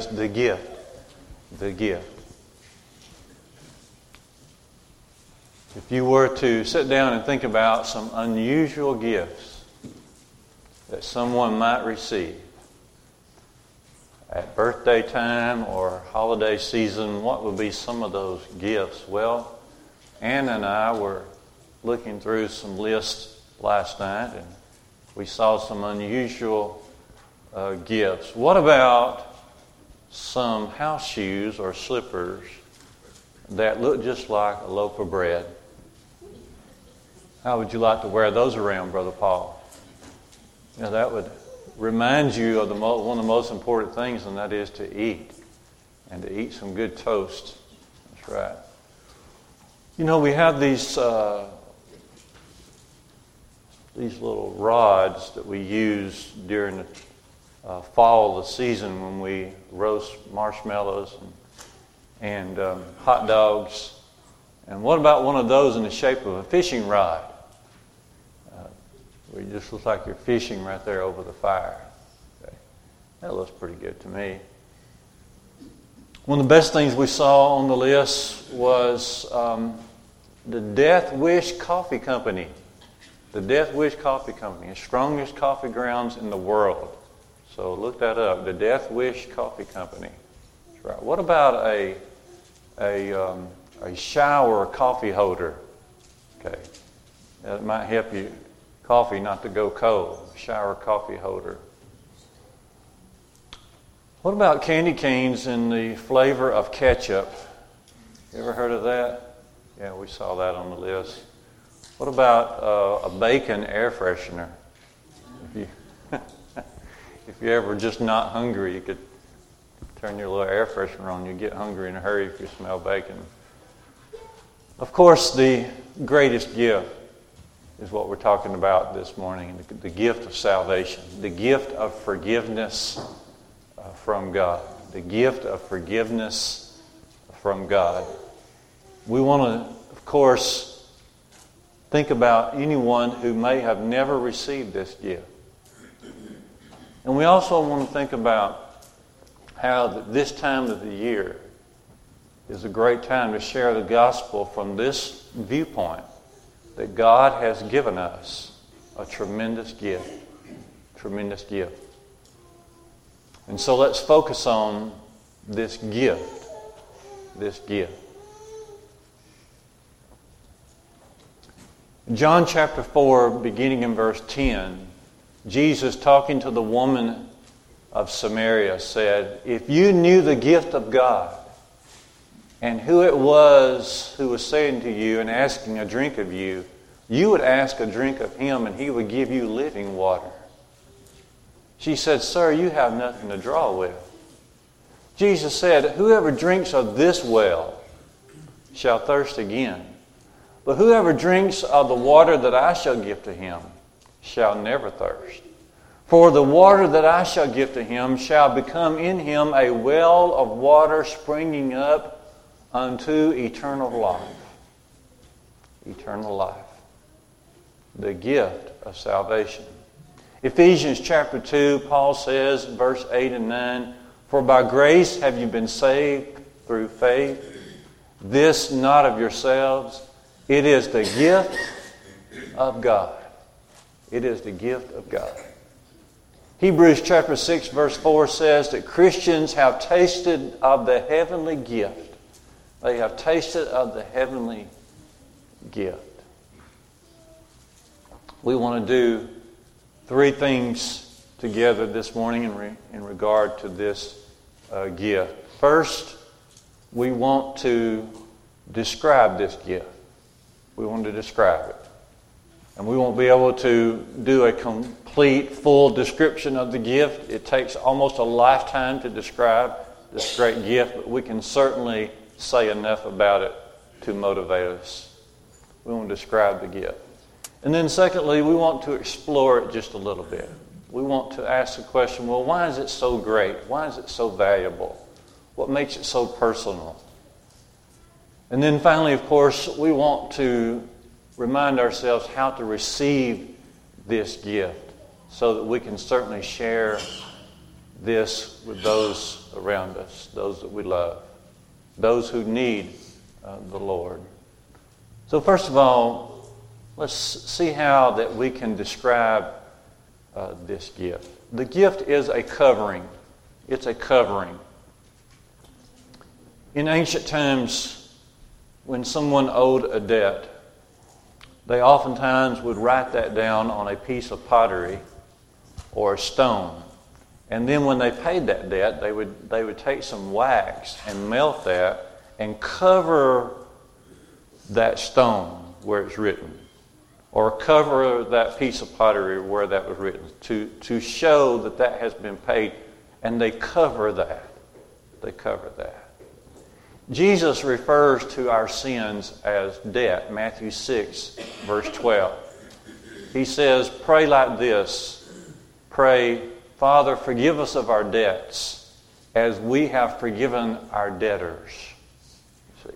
is the gift. The gift. If you were to sit down and think about some unusual gifts that someone might receive at birthday time or holiday season, what would be some of those gifts? Well, Ann and I were looking through some lists last night and we saw some unusual uh, gifts. What about some house shoes or slippers that look just like a loaf of bread? How would you like to wear those around, Brother Paul? Know, that would remind you of the mo- one of the most important things, and that is to eat, and to eat some good toast. That's right. You know, we have these uh, these little rods that we use during the uh, fall the season when we roast marshmallows and, and um, hot dogs. And what about one of those in the shape of a fishing rod? where you just look like you're fishing right there over the fire. Okay. That looks pretty good to me. One of the best things we saw on the list was um, the Death Wish Coffee Company. The Death Wish Coffee Company, the strongest coffee grounds in the world. So look that up. The Death Wish Coffee Company. That's right. What about a a um, a shower coffee holder? Okay, that might help you coffee not to go cold, shower coffee holder. What about candy canes in the flavor of ketchup? You ever heard of that? Yeah, we saw that on the list. What about uh, a bacon air freshener? If you, if you're ever just not hungry, you could turn your little air freshener on. You get hungry in a hurry if you smell bacon. Of course, the greatest gift is what we're talking about this morning the, the gift of salvation, the gift of forgiveness uh, from God. The gift of forgiveness from God. We want to, of course, think about anyone who may have never received this gift. And we also want to think about how this time of the year is a great time to share the gospel from this viewpoint that God has given us a tremendous gift. Tremendous gift. And so let's focus on this gift. This gift. John chapter 4, beginning in verse 10, Jesus, talking to the woman of Samaria, said, If you knew the gift of God and who it was who was saying to you and asking a drink of you, you would ask a drink of him and he would give you living water. She said, Sir, you have nothing to draw with. Jesus said, Whoever drinks of this well shall thirst again. But whoever drinks of the water that I shall give to him shall never thirst. For the water that I shall give to him shall become in him a well of water springing up unto eternal life. Eternal life. The gift of salvation. Ephesians chapter 2, Paul says, verse 8 and 9, For by grace have you been saved through faith, this not of yourselves, it is the gift of God. It is the gift of God. Hebrews chapter 6, verse 4 says that Christians have tasted of the heavenly gift they have tasted of the heavenly gift. We want to do three things together this morning in, re- in regard to this uh, gift. First, we want to describe this gift. We want to describe it. And we won't be able to do a complete, full description of the gift. It takes almost a lifetime to describe this great gift, but we can certainly say enough about it to motivate us. We want to describe the gift. And then, secondly, we want to explore it just a little bit. We want to ask the question well, why is it so great? Why is it so valuable? What makes it so personal? And then finally, of course, we want to remind ourselves how to receive this gift so that we can certainly share this with those around us, those that we love, those who need uh, the Lord. So, first of all, let's see how that we can describe uh, this gift. The gift is a covering. It's a covering. In ancient times, when someone owed a debt, they oftentimes would write that down on a piece of pottery or a stone. And then when they paid that debt, they would, they would take some wax and melt that and cover that stone where it's written. Or cover that piece of pottery where that was written to, to show that that has been paid. And they cover that. They cover that. Jesus refers to our sins as debt, Matthew 6, verse 12. He says, Pray like this Pray, Father, forgive us of our debts as we have forgiven our debtors. See,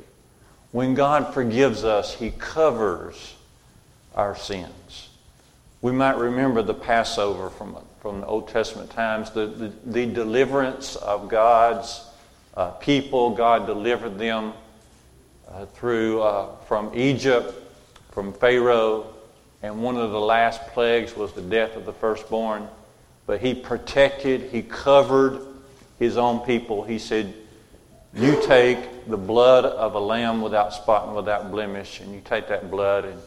when God forgives us, He covers our sins. We might remember the Passover from, from the Old Testament times, the, the, the deliverance of God's uh, people. God delivered them uh, through uh, from Egypt, from Pharaoh, and one of the last plagues was the death of the firstborn. But he protected, he covered his own people. He said, You take the blood of a lamb without spot and without blemish, and you take that blood and,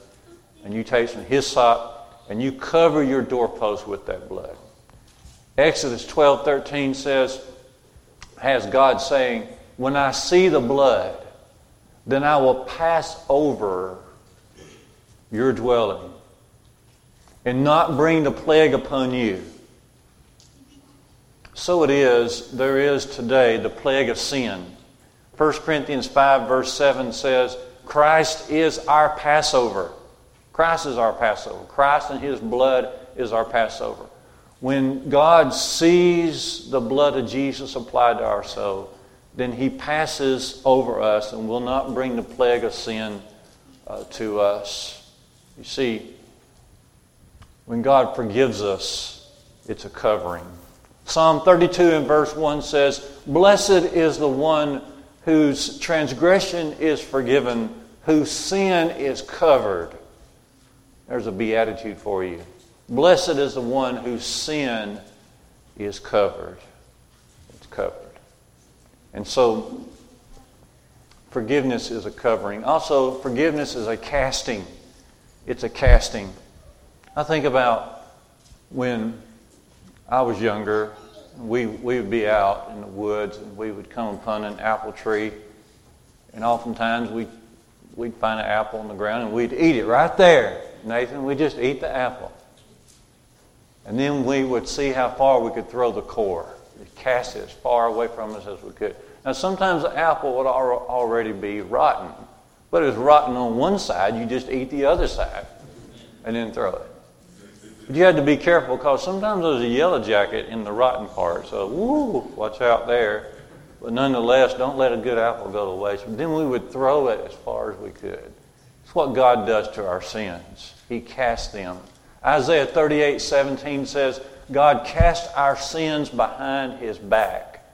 and you take some hyssop and you cover your doorpost with that blood. Exodus 12 13 says, has God saying, When I see the blood, then I will pass over your dwelling and not bring the plague upon you. So it is, there is today the plague of sin. 1 Corinthians 5, verse 7 says, Christ is our Passover. Christ is our Passover. Christ and His blood is our Passover. When God sees the blood of Jesus applied to our soul, then He passes over us and will not bring the plague of sin uh, to us. You see, when God forgives us, it's a covering. Psalm 32 and verse 1 says, Blessed is the one whose transgression is forgiven, whose sin is covered. There's a beatitude for you. Blessed is the one whose sin is covered. It's covered. And so, forgiveness is a covering. Also, forgiveness is a casting. It's a casting. I think about when I was younger, we, we would be out in the woods and we would come upon an apple tree, and oftentimes we'd, we'd find an apple on the ground and we'd eat it right there. Nathan, we just eat the apple. And then we would see how far we could throw the core. We'd cast it as far away from us as we could. Now, sometimes the apple would already be rotten. But it was rotten on one side, you just eat the other side and then throw it. But you had to be careful because sometimes there's a yellow jacket in the rotten part. So, woo, watch out there. But nonetheless, don't let a good apple go to waste. But then we would throw it as far as we could. It's what God does to our sins. He casts them Isaiah 38 17 says, God cast our sins behind his back,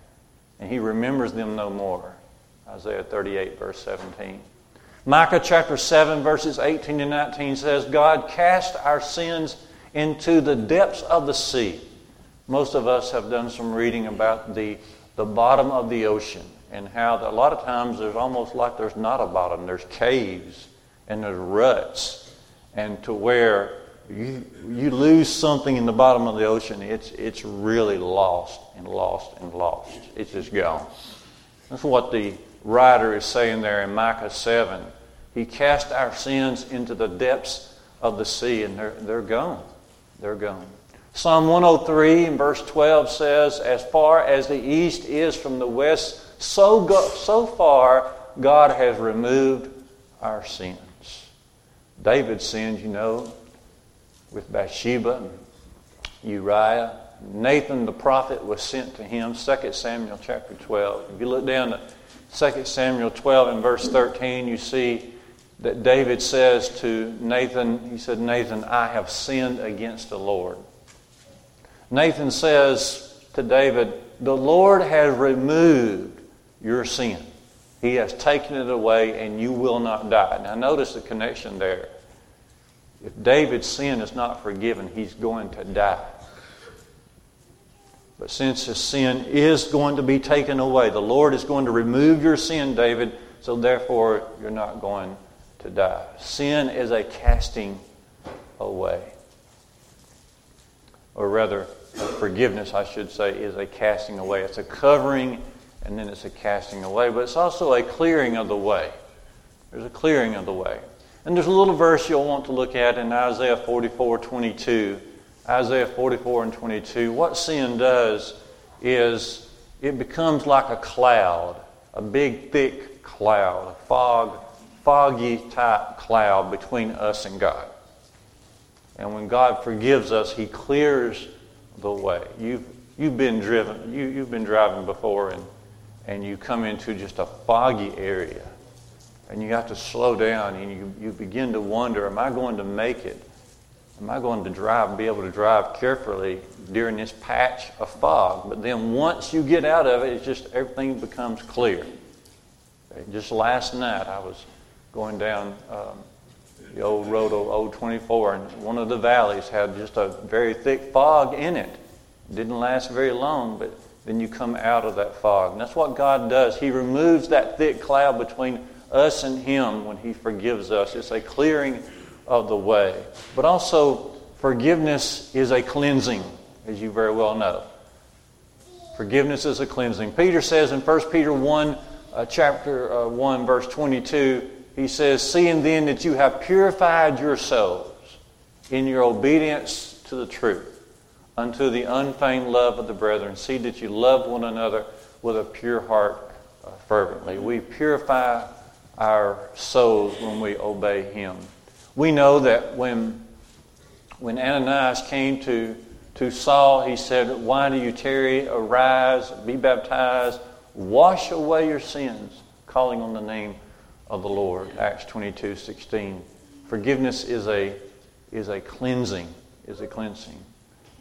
and he remembers them no more. Isaiah 38, verse 17. Micah chapter 7, verses 18 to 19 says, God cast our sins into the depths of the sea. Most of us have done some reading about the, the bottom of the ocean and how a lot of times there's almost like there's not a bottom, there's caves and there's ruts, and to where you, you lose something in the bottom of the ocean, it's, it's really lost and lost and lost. It's just gone. That's what the writer is saying there in Micah 7. He cast our sins into the depths of the sea, and they're, they're gone. They're gone. Psalm 103 in verse 12 says, As far as the east is from the west, so, go, so far God has removed our sins. David's sins, you know, with Bathsheba and Uriah. Nathan the prophet was sent to him, 2 Samuel chapter 12. If you look down to 2 Samuel 12 and verse 13, you see that David says to Nathan, he said, Nathan, I have sinned against the Lord. Nathan says, to David, The Lord has removed your sin. He has taken it away, and you will not die. Now, notice the connection there. If David's sin is not forgiven, he's going to die. But since his sin is going to be taken away, the Lord is going to remove your sin, David, so therefore you're not going to die. Sin is a casting away. Or rather, forgiveness, I should say, is a casting away. It's a covering and then it's a casting away, but it's also a clearing of the way. There's a clearing of the way. And there's a little verse you'll want to look at in Isaiah 44 22. Isaiah 44 and 22. What sin does is it becomes like a cloud, a big, thick cloud, a fog, foggy type cloud between us and God. And when God forgives us, He clears the way. You've, you've been driven, you, you've been driving before, and, and you come into just a foggy area. And you have to slow down and you, you begin to wonder, am I going to make it? Am I going to drive, be able to drive carefully during this patch of fog? But then once you get out of it, it's just everything becomes clear. Just last night, I was going down um, the old road, old 24, and one of the valleys had just a very thick fog in it. it. Didn't last very long, but then you come out of that fog. And that's what God does. He removes that thick cloud between us and Him when He forgives us. It's a clearing of the way. But also, forgiveness is a cleansing, as you very well know. Forgiveness is a cleansing. Peter says in 1 Peter 1, uh, chapter uh, 1, verse 22, he says, Seeing then that you have purified yourselves in your obedience to the truth, unto the unfeigned love of the brethren, see that you love one another with a pure heart uh, fervently. We purify our souls when we obey Him. We know that when, when Ananias came to, to Saul, he said, Why do you tarry? Arise, be baptized, wash away your sins, calling on the name of the Lord. Acts 22 16. Forgiveness is a, is a cleansing, is a cleansing.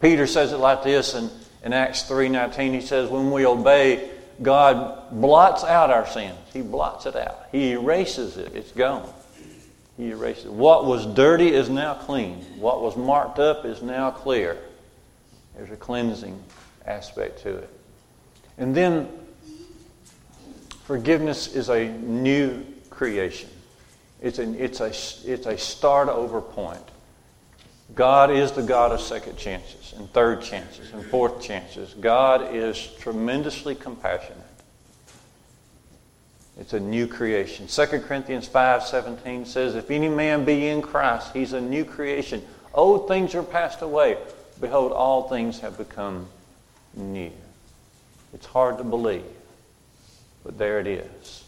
Peter says it like this in, in Acts 3.19. He says, when we obey, God blots out our sins. He blots it out. He erases it. It's gone. He erases it. What was dirty is now clean. What was marked up is now clear. There's a cleansing aspect to it. And then forgiveness is a new creation. It's, an, it's, a, it's a start over point. God is the God of second chances and third chances and fourth chances. God is tremendously compassionate. It's a new creation. 2 Corinthians 5:17 says, "If any man be in Christ, he's a new creation. Old things are passed away; behold, all things have become new." It's hard to believe, but there it is.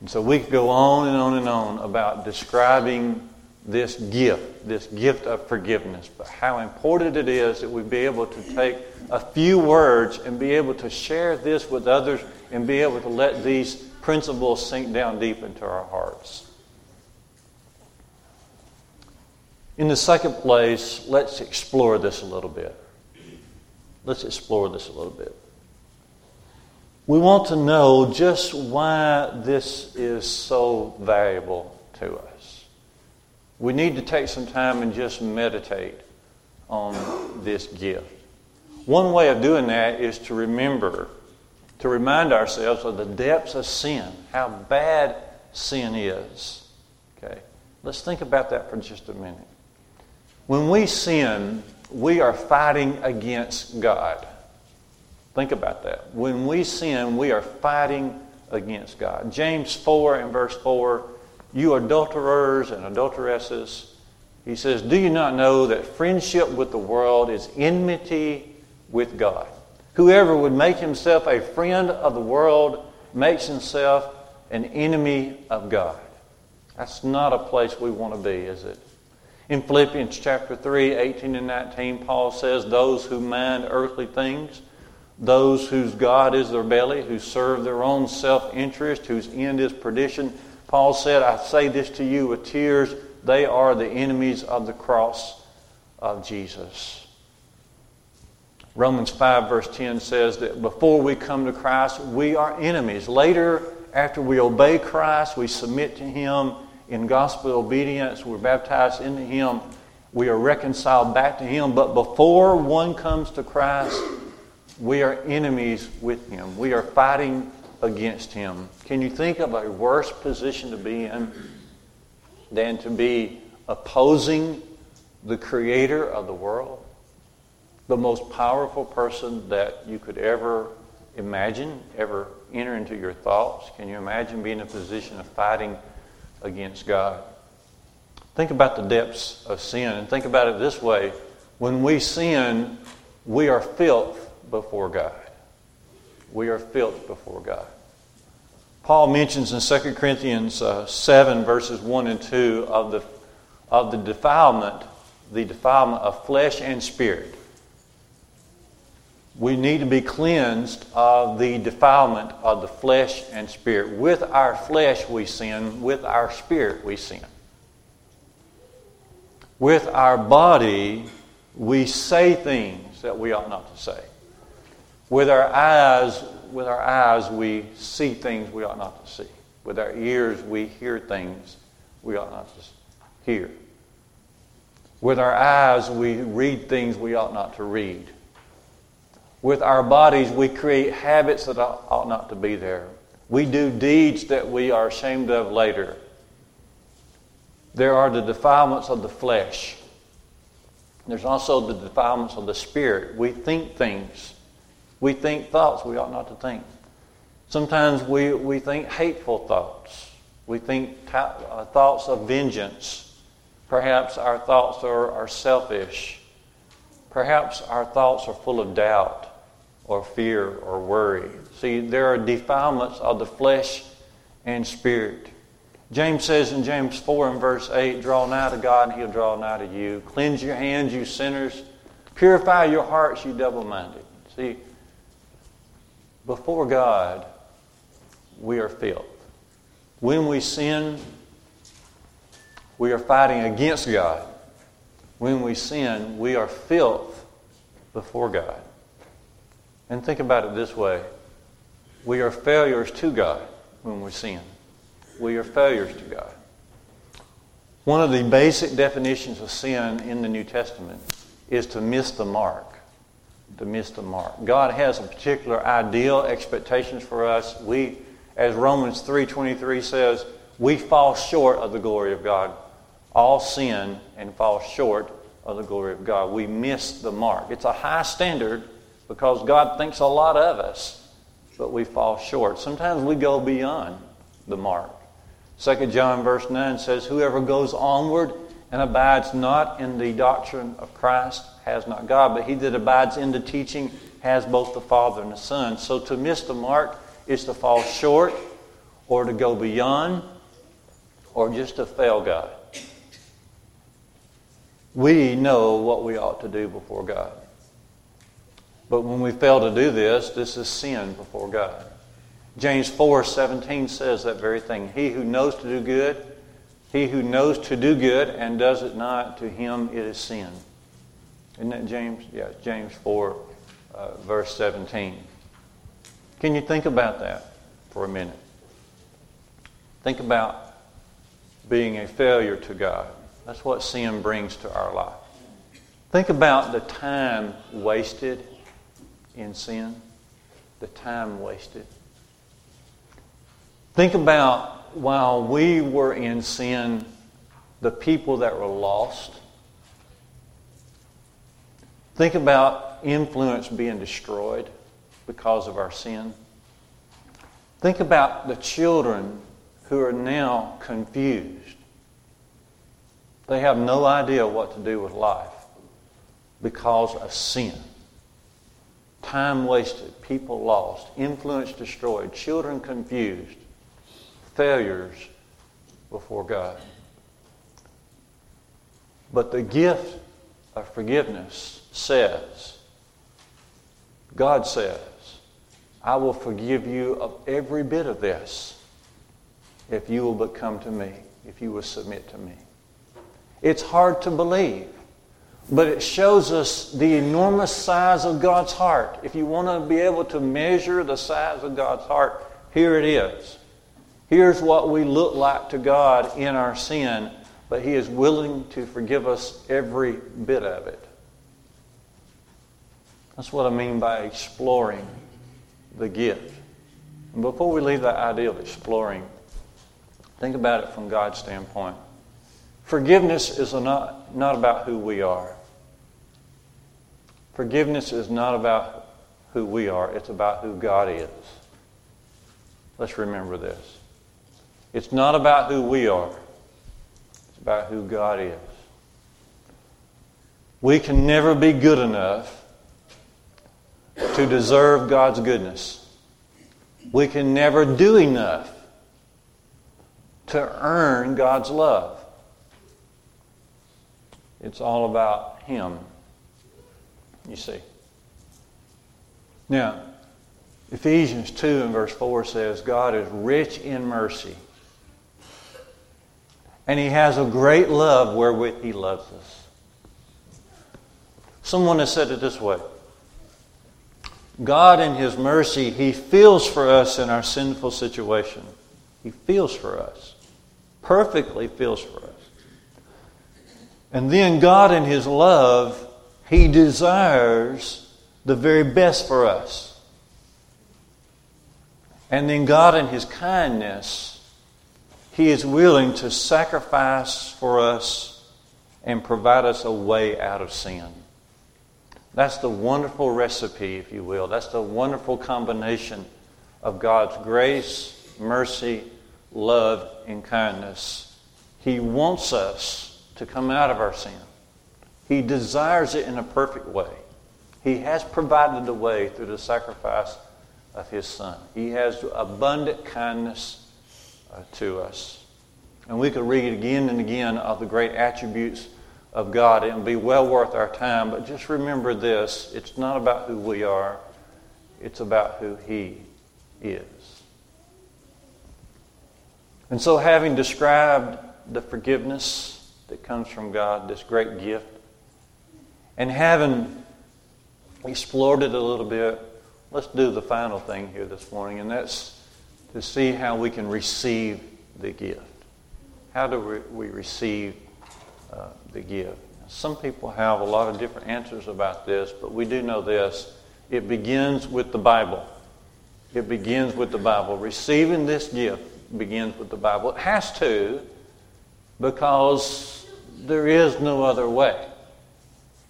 And so we could go on and on and on about describing this gift, this gift of forgiveness, but how important it is that we be able to take a few words and be able to share this with others and be able to let these principles sink down deep into our hearts. In the second place, let's explore this a little bit. Let's explore this a little bit. We want to know just why this is so valuable to us we need to take some time and just meditate on this gift. One way of doing that is to remember, to remind ourselves of the depths of sin, how bad sin is. Okay? Let's think about that for just a minute. When we sin, we are fighting against God. Think about that. When we sin, we are fighting against God. James 4 and verse 4 you adulterers and adulteresses, he says, Do you not know that friendship with the world is enmity with God? Whoever would make himself a friend of the world makes himself an enemy of God. That's not a place we want to be, is it? In Philippians chapter 3, 18 and 19, Paul says, Those who mind earthly things, those whose God is their belly, who serve their own self interest, whose end is perdition, Paul said, I say this to you with tears. They are the enemies of the cross of Jesus. Romans 5, verse 10 says that before we come to Christ, we are enemies. Later, after we obey Christ, we submit to Him in gospel obedience, we're baptized into Him, we are reconciled back to Him. But before one comes to Christ, we are enemies with Him. We are fighting against Him. Can you think of a worse position to be in than to be opposing the Creator of the world? the most powerful person that you could ever imagine, ever enter into your thoughts? Can you imagine being in a position of fighting against God? Think about the depths of sin and think about it this way. When we sin, we are filth before God. We are filth before God. Paul mentions in 2 Corinthians uh, 7, verses 1 and 2, of the, of the defilement, the defilement of flesh and spirit we need to be cleansed of the defilement of the flesh and spirit. With our flesh we sin, with our spirit we sin. With our body we say things that we ought not to say. With our eyes, with our eyes we see things we ought not to see. With our ears we hear things we ought not to hear. With our eyes we read things we ought not to read with our bodies, we create habits that ought not to be there. We do deeds that we are ashamed of later. There are the defilements of the flesh. There's also the defilements of the spirit. We think things. We think thoughts we ought not to think. Sometimes we, we think hateful thoughts. We think uh, thoughts of vengeance. Perhaps our thoughts are, are selfish. Perhaps our thoughts are full of doubt or fear or worry. See, there are defilements of the flesh and spirit. James says in James 4 and verse 8, Draw nigh to God, and he'll draw nigh to you. Cleanse your hands, you sinners. Purify your hearts, you double minded. See, before God, we are filth. When we sin, we are fighting against God. When we sin, we are filth before God. And think about it this way we are failures to God when we sin. We are failures to God. One of the basic definitions of sin in the New Testament is to miss the mark. To miss the mark. God has a particular ideal expectations for us. We, as Romans 3.23 says, we fall short of the glory of God. All sin and fall short of the glory of God. We miss the mark. It's a high standard because God thinks a lot of us, but we fall short. Sometimes we go beyond the mark. 2 John verse 9 says, Whoever goes onward and abides not in the doctrine of Christ has not God, but he that abides in the teaching has both the Father and the Son. So to miss the mark is to fall short or to go beyond or just to fail God. We know what we ought to do before God. But when we fail to do this, this is sin before God. James 4 17 says that very thing. He who knows to do good, he who knows to do good and does it not, to him it is sin. Isn't that James? Yeah, James 4, uh, verse 17. Can you think about that for a minute? Think about being a failure to God. That's what sin brings to our life. Think about the time wasted in sin, the time wasted. Think about while we were in sin, the people that were lost. Think about influence being destroyed because of our sin. Think about the children who are now confused. They have no idea what to do with life because of sin. Time wasted, people lost, influence destroyed, children confused, failures before God. But the gift of forgiveness says, God says, I will forgive you of every bit of this if you will but come to me, if you will submit to me. It's hard to believe. but it shows us the enormous size of God's heart. If you want to be able to measure the size of God's heart, here it is. Here's what we look like to God in our sin, but He is willing to forgive us every bit of it. That's what I mean by exploring the gift. And before we leave that idea of exploring, think about it from God's standpoint. Forgiveness is not, not about who we are. Forgiveness is not about who we are, it's about who God is. Let's remember this. It's not about who we are, it's about who God is. We can never be good enough to deserve God's goodness. We can never do enough to earn God's love. It's all about Him, you see. Now, Ephesians 2 and verse 4 says, God is rich in mercy. And He has a great love wherewith He loves us. Someone has said it this way God, in His mercy, He feels for us in our sinful situation. He feels for us, perfectly feels for us. And then God, in His love, He desires the very best for us. And then God, in His kindness, He is willing to sacrifice for us and provide us a way out of sin. That's the wonderful recipe, if you will. That's the wonderful combination of God's grace, mercy, love, and kindness. He wants us to come out of our sin. He desires it in a perfect way. He has provided the way through the sacrifice of His Son. He has abundant kindness uh, to us. And we could read again and again of the great attributes of God. It will be well worth our time. But just remember this it's not about who we are, it's about who He is. And so, having described the forgiveness that comes from God, this great gift, and having explored it a little bit, let's do the final thing here this morning, and that's to see how we can receive the gift. How do we receive uh, the give. Some people have a lot of different answers about this, but we do know this. It begins with the Bible. It begins with the Bible. Receiving this gift begins with the Bible. It has to because there is no other way.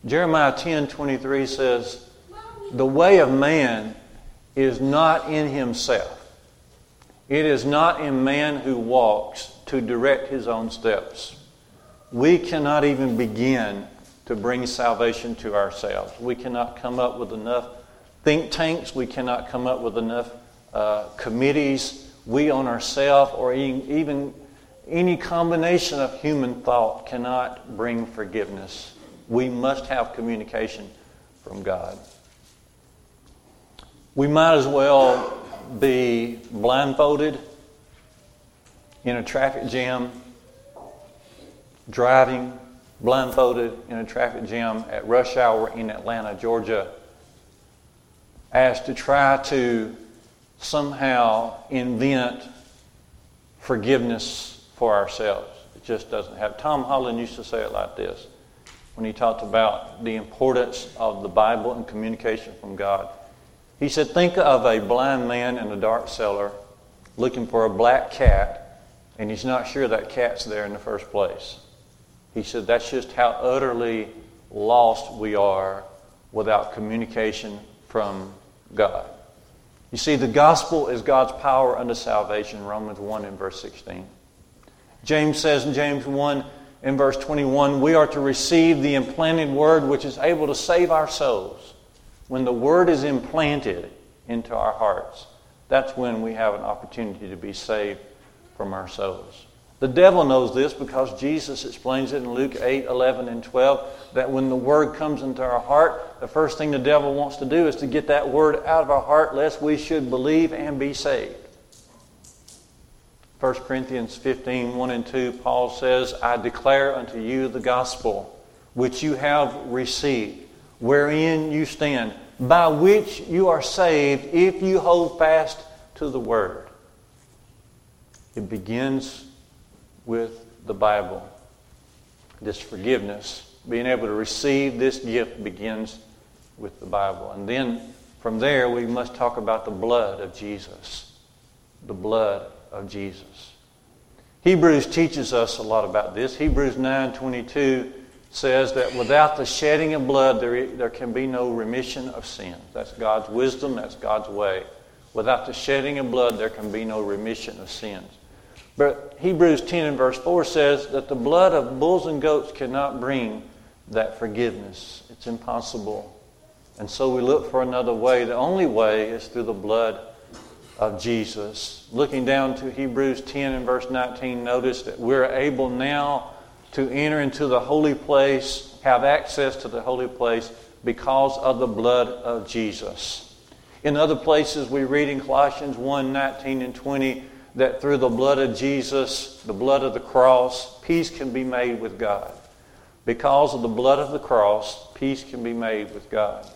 Jeremiah 10 23 says, The way of man is not in himself. It is not in man who walks to direct his own steps we cannot even begin to bring salvation to ourselves. We cannot come up with enough think tanks. We cannot come up with enough uh, committees. We on ourselves, or even any combination of human thought, cannot bring forgiveness. We must have communication from God. We might as well be blindfolded in a traffic jam driving blindfolded in a traffic jam at rush hour in Atlanta, Georgia, as to try to somehow invent forgiveness for ourselves. It just doesn't have. Tom Holland used to say it like this when he talked about the importance of the Bible and communication from God. He said, Think of a blind man in a dark cellar looking for a black cat, and he's not sure that cat's there in the first place. He said that's just how utterly lost we are without communication from God. You see, the gospel is God's power unto salvation, Romans 1 and verse 16. James says in James 1 in verse 21, we are to receive the implanted word which is able to save our souls. When the word is implanted into our hearts, that's when we have an opportunity to be saved from our souls. The devil knows this because Jesus explains it in Luke 8, 11, and 12 that when the word comes into our heart, the first thing the devil wants to do is to get that word out of our heart lest we should believe and be saved. 1 Corinthians 15, 1 and 2, Paul says, I declare unto you the gospel which you have received, wherein you stand, by which you are saved if you hold fast to the Word. It begins with the Bible. This forgiveness, being able to receive this gift, begins with the Bible. And then from there, we must talk about the blood of Jesus. The blood of Jesus. Hebrews teaches us a lot about this. Hebrews 9:22 says that without the shedding of blood, there, there can be no remission of sin. That's God's wisdom, that's God's way. Without the shedding of blood, there can be no remission of sins. But Hebrews 10 and verse 4 says that the blood of bulls and goats cannot bring that forgiveness. It's impossible. And so we look for another way. The only way is through the blood of Jesus. Looking down to Hebrews 10 and verse 19, notice that we're able now to enter into the holy place, have access to the holy place because of the blood of Jesus. In other places, we read in Colossians 1 19 and 20 that through the blood of Jesus, the blood of the cross, peace can be made with God. Because of the blood of the cross, peace can be made with God.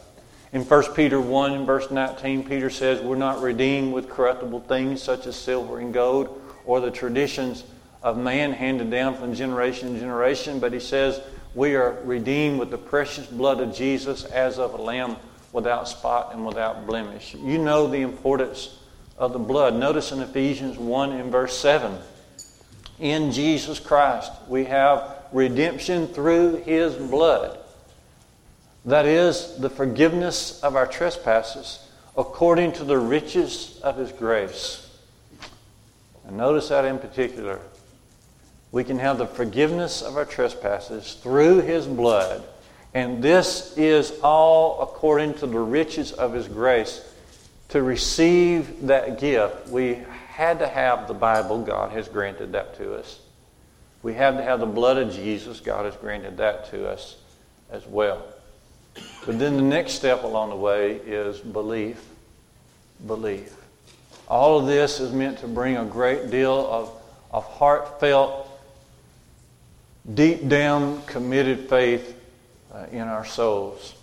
In 1 Peter 1 and verse 19, Peter says, We're not redeemed with corruptible things such as silver and gold or the traditions of man handed down from generation to generation, but he says, We are redeemed with the precious blood of Jesus as of a lamb without spot and without blemish. You know the importance of the blood. Notice in Ephesians 1 and verse 7 In Jesus Christ, we have redemption through his blood. That is the forgiveness of our trespasses according to the riches of his grace. And notice that in particular. We can have the forgiveness of our trespasses through his blood. And this is all according to the riches of his grace to receive that gift, we had to have the Bible. God has granted that to us. We had to have the blood of Jesus. God has granted that to us as well. But then the next step along the way is belief. Belief. All of this is meant to bring a great deal of, of heartfelt, deep down committed faith uh, in our souls.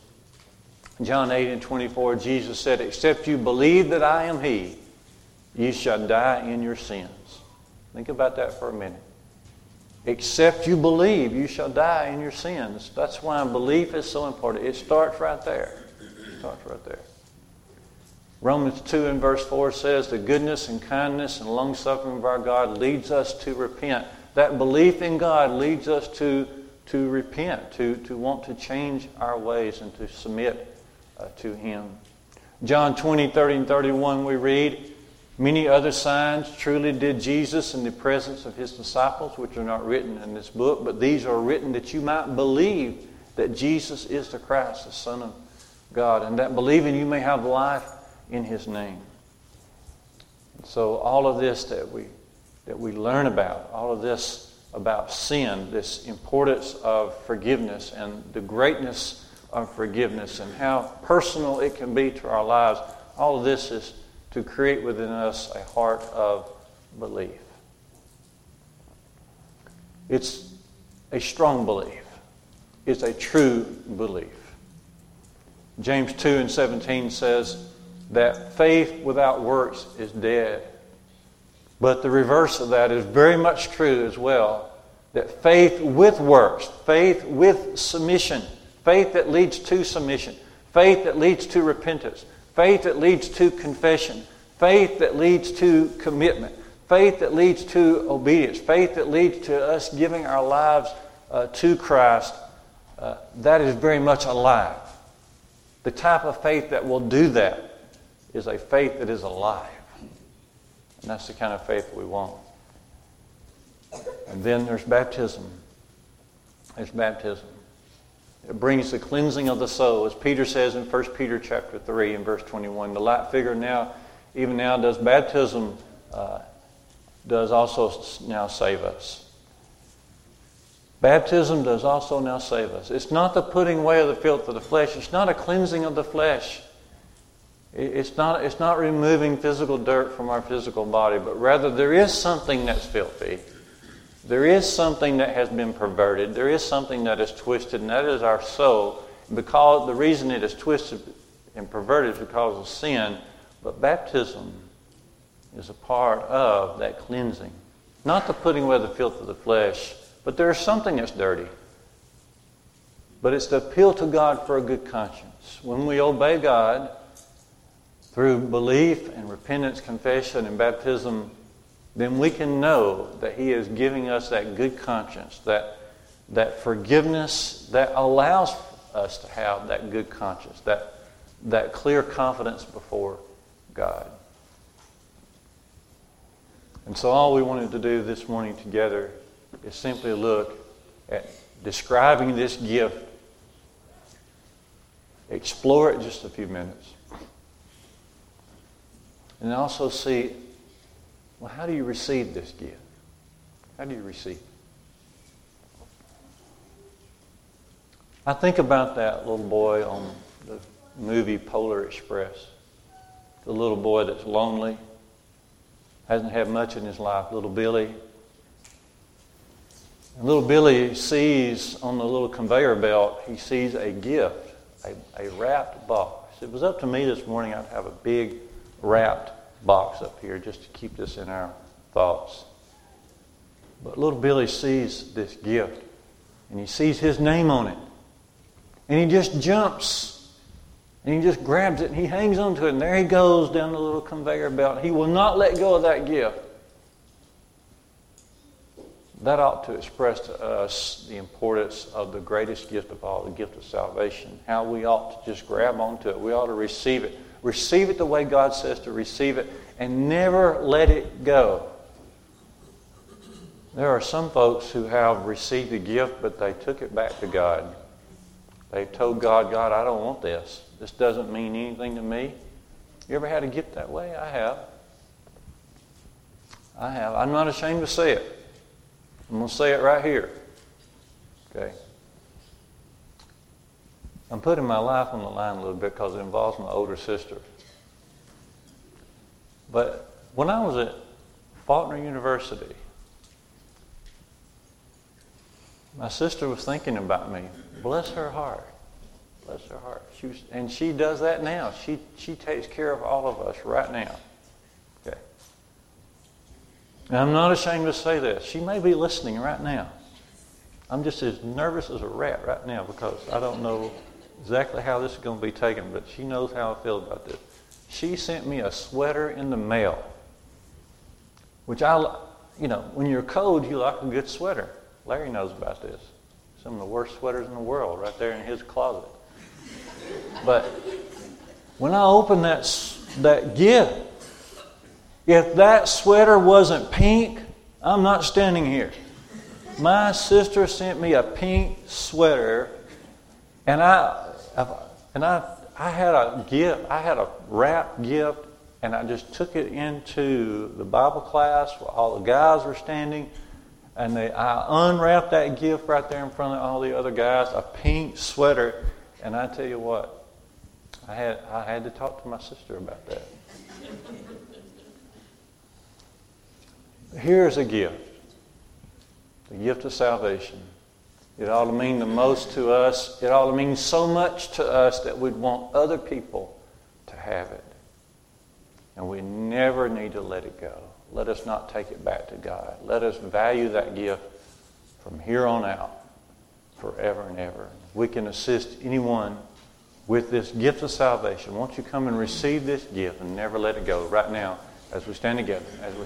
John 8 and 24, Jesus said, Except you believe that I am He, you shall die in your sins. Think about that for a minute. Except you believe, you shall die in your sins. That's why belief is so important. It starts right there. It starts right there. Romans 2 and verse 4 says, The goodness and kindness and long suffering of our God leads us to repent. That belief in God leads us to, to repent, to, to want to change our ways and to submit Uh, to him. John 20, 30, and 31, we read, Many other signs truly did Jesus in the presence of his disciples, which are not written in this book, but these are written that you might believe that Jesus is the Christ, the Son of God, and that believing you may have life in his name. So all of this that we that we learn about, all of this about sin, this importance of forgiveness and the greatness of forgiveness and how personal it can be to our lives. All of this is to create within us a heart of belief. It's a strong belief, it's a true belief. James 2 and 17 says that faith without works is dead. But the reverse of that is very much true as well. That faith with works, faith with submission, faith that leads to submission, faith that leads to repentance, faith that leads to confession, faith that leads to commitment, faith that leads to obedience, faith that leads to us giving our lives uh, to Christ, uh, that is very much alive. The type of faith that will do that is a faith that is alive. And that's the kind of faith we want. And then there's baptism. There's baptism. It brings the cleansing of the soul, as Peter says in 1 Peter chapter 3 and verse 21. The light figure now, even now, does baptism uh, does also now save us. Baptism does also now save us. It's not the putting away of the filth of the flesh. It's not a cleansing of the flesh. It's not, it's not removing physical dirt from our physical body, but rather there is something that's filthy. There is something that has been perverted. There is something that is twisted, and that is our soul. Because the reason it is twisted and perverted is because of sin. But baptism is a part of that cleansing. Not the putting away the filth of the flesh, but there is something that's dirty. But it's the appeal to God for a good conscience. When we obey God through belief and repentance, confession, and baptism, then we can know that He is giving us that good conscience, that, that forgiveness that allows us to have that good conscience, that, that clear confidence before God. And so, all we wanted to do this morning together is simply look at describing this gift, explore it just a few minutes, and also see well, how do you receive this gift? How do you receive it? I think about that little boy on the movie Polar Express. The little boy that's lonely, hasn't had much in his life, little Billy. And little Billy sees on the little conveyor belt, he sees a gift, a, a wrapped box. It was up to me this morning, I'd have a big wrapped box up here just to keep this in our thoughts. But little Billy sees this gift, and he sees his name on it. And he just jumps and he just grabs it and he hangs onto it, and there he goes down the little conveyor belt. He will not let go of that gift. That ought to express to us the importance of the greatest gift of all, the gift of salvation. How we ought to just grab onto it. We ought to receive it. Receive it the way God says to receive it, and never let it go. There are some folks who have received the gift, but they took it back to God. They told God, God, I don't want this. This doesn't mean anything to me. You ever had a gift that way? I have. I have. I'm not ashamed to say it. I'm going to say it right here. Okay? I'm putting my life on the line a little bit because it involves my older sister. But when I was at Faulkner University, my sister was thinking about me. Bless her heart. Bless her heart. She was, and she does that now. She, she takes care of all of us right now. Okay. And I'm not ashamed to say this. She may be listening right now. I'm just as nervous as a rat right now because I don't know exactly how this is going to be taken, but she knows how I feel about this. She sent me a sweater in the mail, which I, you know, when you're cold, you like a good sweater. Larry knows about this. Some of the worst sweaters in the world right there in his closet. But when I opened that, that gift, if that sweater wasn't pink, I'm not standing here. My sister sent me a pink sweater, and I, and I, I had a gift. I had a wrap gift, and I just took it into the Bible class where all the guys were standing, and they, I unwrapped that gift right there in front of all the other guys, a pink sweater, and I tell you what, I had, I had to talk to my sister about that. Here's a gift the gift of salvation. It ought to mean the most to us. It ought to mean so much to us that we'd want other people to have it. And we never need to let it go. Let us not take it back to God. Let us value that gift from here on out, forever and ever we can assist anyone with this gift of salvation. Won't you come and receive this gift and never let it go right now as we stand together, as we